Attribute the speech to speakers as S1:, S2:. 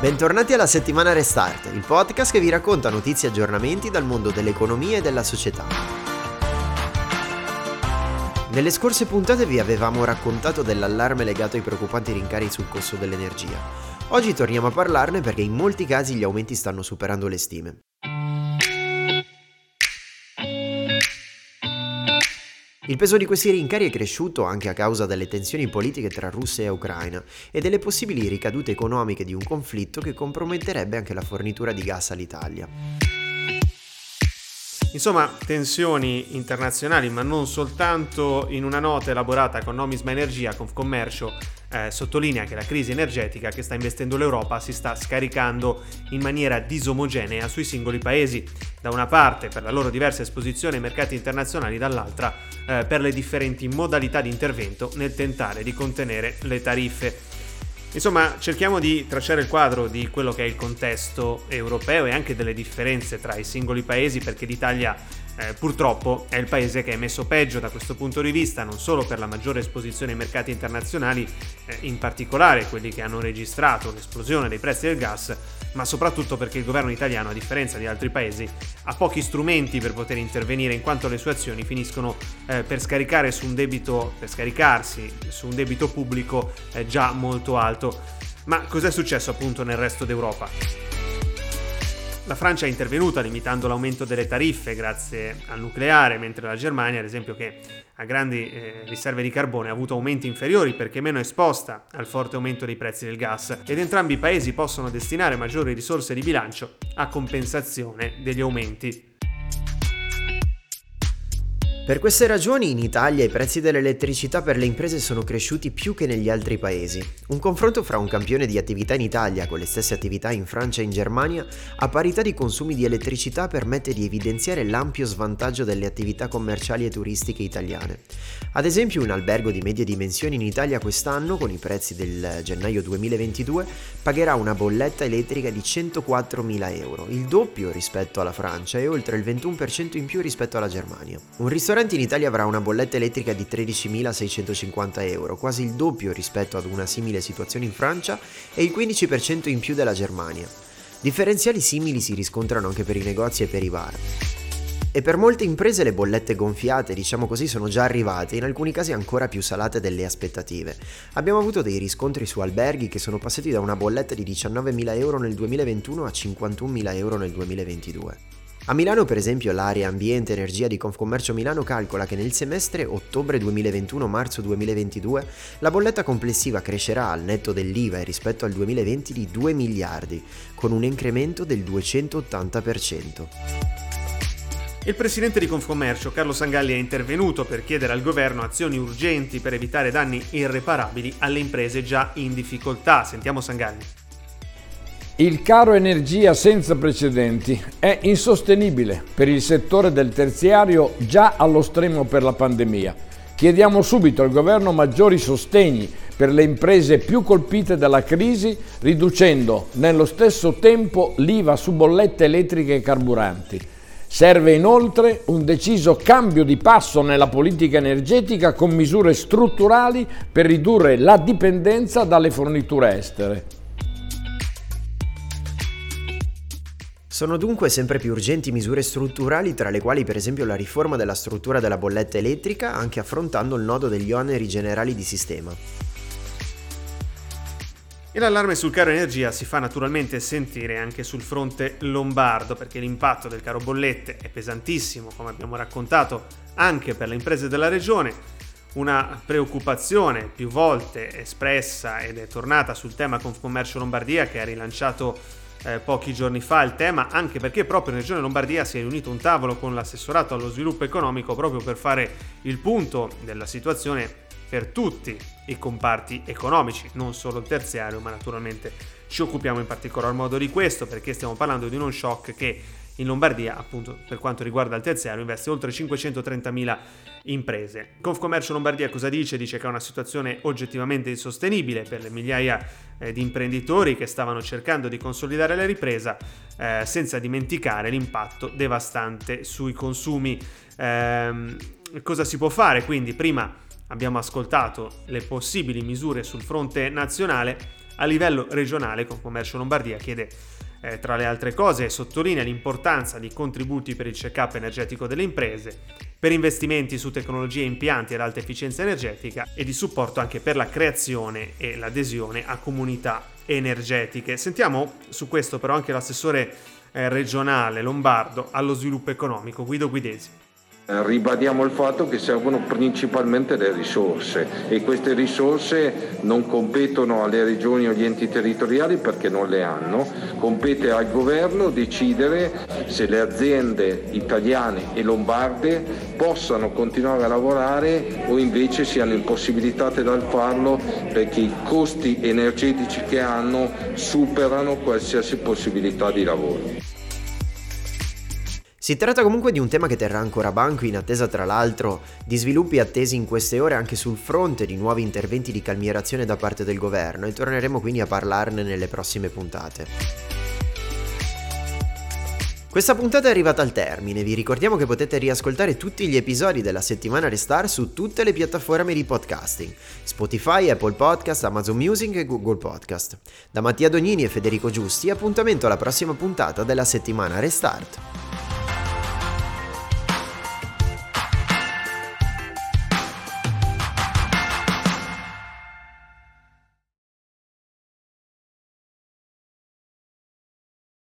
S1: Bentornati alla settimana Restart, il podcast che vi racconta notizie e aggiornamenti dal mondo dell'economia e della società. Nelle scorse puntate vi avevamo raccontato dell'allarme legato ai preoccupanti rincari sul costo dell'energia. Oggi torniamo a parlarne perché in molti casi gli aumenti stanno superando le stime. Il peso di questi rincari è cresciuto anche a causa delle tensioni politiche tra Russia e Ucraina e delle possibili ricadute economiche di un conflitto che comprometterebbe anche la fornitura di gas all'Italia.
S2: Insomma, tensioni internazionali, ma non soltanto. In una nota elaborata con Nomisma Energia, Confcommercio eh, sottolinea che la crisi energetica che sta investendo l'Europa si sta scaricando in maniera disomogenea sui singoli paesi. Da una parte per la loro diversa esposizione ai mercati internazionali, dall'altra eh, per le differenti modalità di intervento nel tentare di contenere le tariffe. Insomma, cerchiamo di tracciare il quadro di quello che è il contesto europeo e anche delle differenze tra i singoli paesi perché l'Italia eh, purtroppo è il paese che è messo peggio da questo punto di vista, non solo per la maggiore esposizione ai mercati internazionali, eh, in particolare quelli che hanno registrato l'esplosione dei prezzi del gas, ma soprattutto perché il governo italiano, a differenza di altri paesi, ha pochi strumenti per poter intervenire in quanto le sue azioni finiscono eh, per scaricare su debito, per scaricarsi su un debito pubblico eh, già molto alto. Ma cos'è successo appunto nel resto d'Europa? La Francia è intervenuta limitando l'aumento delle tariffe grazie al nucleare, mentre la Germania, ad esempio, che ha grandi eh, riserve di carbone, ha avuto aumenti inferiori perché meno esposta al forte aumento dei prezzi del gas. Ed entrambi i paesi possono destinare maggiori risorse di bilancio a compensazione degli aumenti
S1: per queste ragioni in Italia i prezzi dell'elettricità per le imprese sono cresciuti più che negli altri paesi. Un confronto fra un campione di attività in Italia con le stesse attività in Francia e in Germania a parità di consumi di elettricità permette di evidenziare l'ampio svantaggio delle attività commerciali e turistiche italiane. Ad esempio un albergo di medie dimensioni in Italia quest'anno con i prezzi del gennaio 2022 pagherà una bolletta elettrica di 104.000 euro, il doppio rispetto alla Francia e oltre il 21% in più rispetto alla Germania. Un ristorante ristorante in Italia avrà una bolletta elettrica di 13.650 euro, quasi il doppio rispetto ad una simile situazione in Francia e il 15% in più della Germania. Differenziali simili si riscontrano anche per i negozi e per i bar. E per molte imprese le bollette gonfiate, diciamo così, sono già arrivate, in alcuni casi ancora più salate delle aspettative. Abbiamo avuto dei riscontri su alberghi che sono passati da una bolletta di 19.000 euro nel 2021 a 51.000 euro nel 2022. A Milano, per esempio, l'area Ambiente e Energia di Confcommercio Milano calcola che nel semestre ottobre 2021-marzo 2022 la bolletta complessiva crescerà al netto dell'IVA rispetto al 2020 di 2 miliardi, con un incremento del 280%.
S2: Il presidente di Confcommercio, Carlo Sangalli, è intervenuto per chiedere al governo azioni urgenti per evitare danni irreparabili alle imprese già in difficoltà. Sentiamo Sangalli.
S3: Il caro energia senza precedenti è insostenibile per il settore del terziario già allo stremo per la pandemia. Chiediamo subito al governo maggiori sostegni per le imprese più colpite dalla crisi, riducendo nello stesso tempo l'IVA su bollette elettriche e carburanti. Serve inoltre un deciso cambio di passo nella politica energetica con misure strutturali per ridurre la dipendenza dalle forniture estere.
S1: Sono dunque sempre più urgenti misure strutturali, tra le quali per esempio la riforma della struttura della bolletta elettrica, anche affrontando il nodo degli oneri generali di sistema.
S2: E l'allarme sul caro energia si fa naturalmente sentire anche sul fronte lombardo, perché l'impatto del caro bollette è pesantissimo, come abbiamo raccontato, anche per le imprese della regione. Una preoccupazione più volte espressa ed è tornata sul tema Confcommercio Lombardia che ha rilanciato eh, pochi giorni fa il tema, anche perché proprio in Regione Lombardia si è riunito un tavolo con l'assessorato allo sviluppo economico proprio per fare il punto della situazione per tutti i comparti economici, non solo il terziario, ma naturalmente ci occupiamo in particolar modo di questo perché stiamo parlando di uno shock che in Lombardia, appunto per quanto riguarda il terziario, investe oltre 530.000 imprese. Confcommercio Lombardia cosa dice? Dice che è una situazione oggettivamente insostenibile per le migliaia eh, di imprenditori che stavano cercando di consolidare la ripresa, eh, senza dimenticare l'impatto devastante sui consumi. Eh, cosa si può fare? Quindi prima abbiamo ascoltato le possibili misure sul fronte nazionale, A livello regionale, Confcommercio Lombardia chiede eh, tra le altre cose sottolinea l'importanza di contributi per il check-up energetico delle imprese, per investimenti su tecnologie e impianti ad alta efficienza energetica e di supporto anche per la creazione e l'adesione a comunità energetiche. Sentiamo su questo però anche l'assessore eh, regionale lombardo allo sviluppo economico Guido Guidesi.
S4: Eh, ribadiamo il fatto che servono principalmente le risorse e queste risorse non competono alle regioni o agli enti territoriali perché non le hanno, compete al governo decidere se le aziende italiane e lombarde possano continuare a lavorare o invece siano impossibilitate dal farlo perché i costi energetici che hanno superano qualsiasi possibilità di lavoro.
S1: Si tratta comunque di un tema che terrà ancora banco in attesa tra l'altro di sviluppi attesi in queste ore anche sul fronte di nuovi interventi di calmierazione da parte del governo e torneremo quindi a parlarne nelle prossime puntate. Questa puntata è arrivata al termine, vi ricordiamo che potete riascoltare tutti gli episodi della settimana Restar su tutte le piattaforme di podcasting, Spotify, Apple Podcast, Amazon Music e Google Podcast. Da Mattia Dognini e Federico Giusti, appuntamento alla prossima puntata della settimana Restart.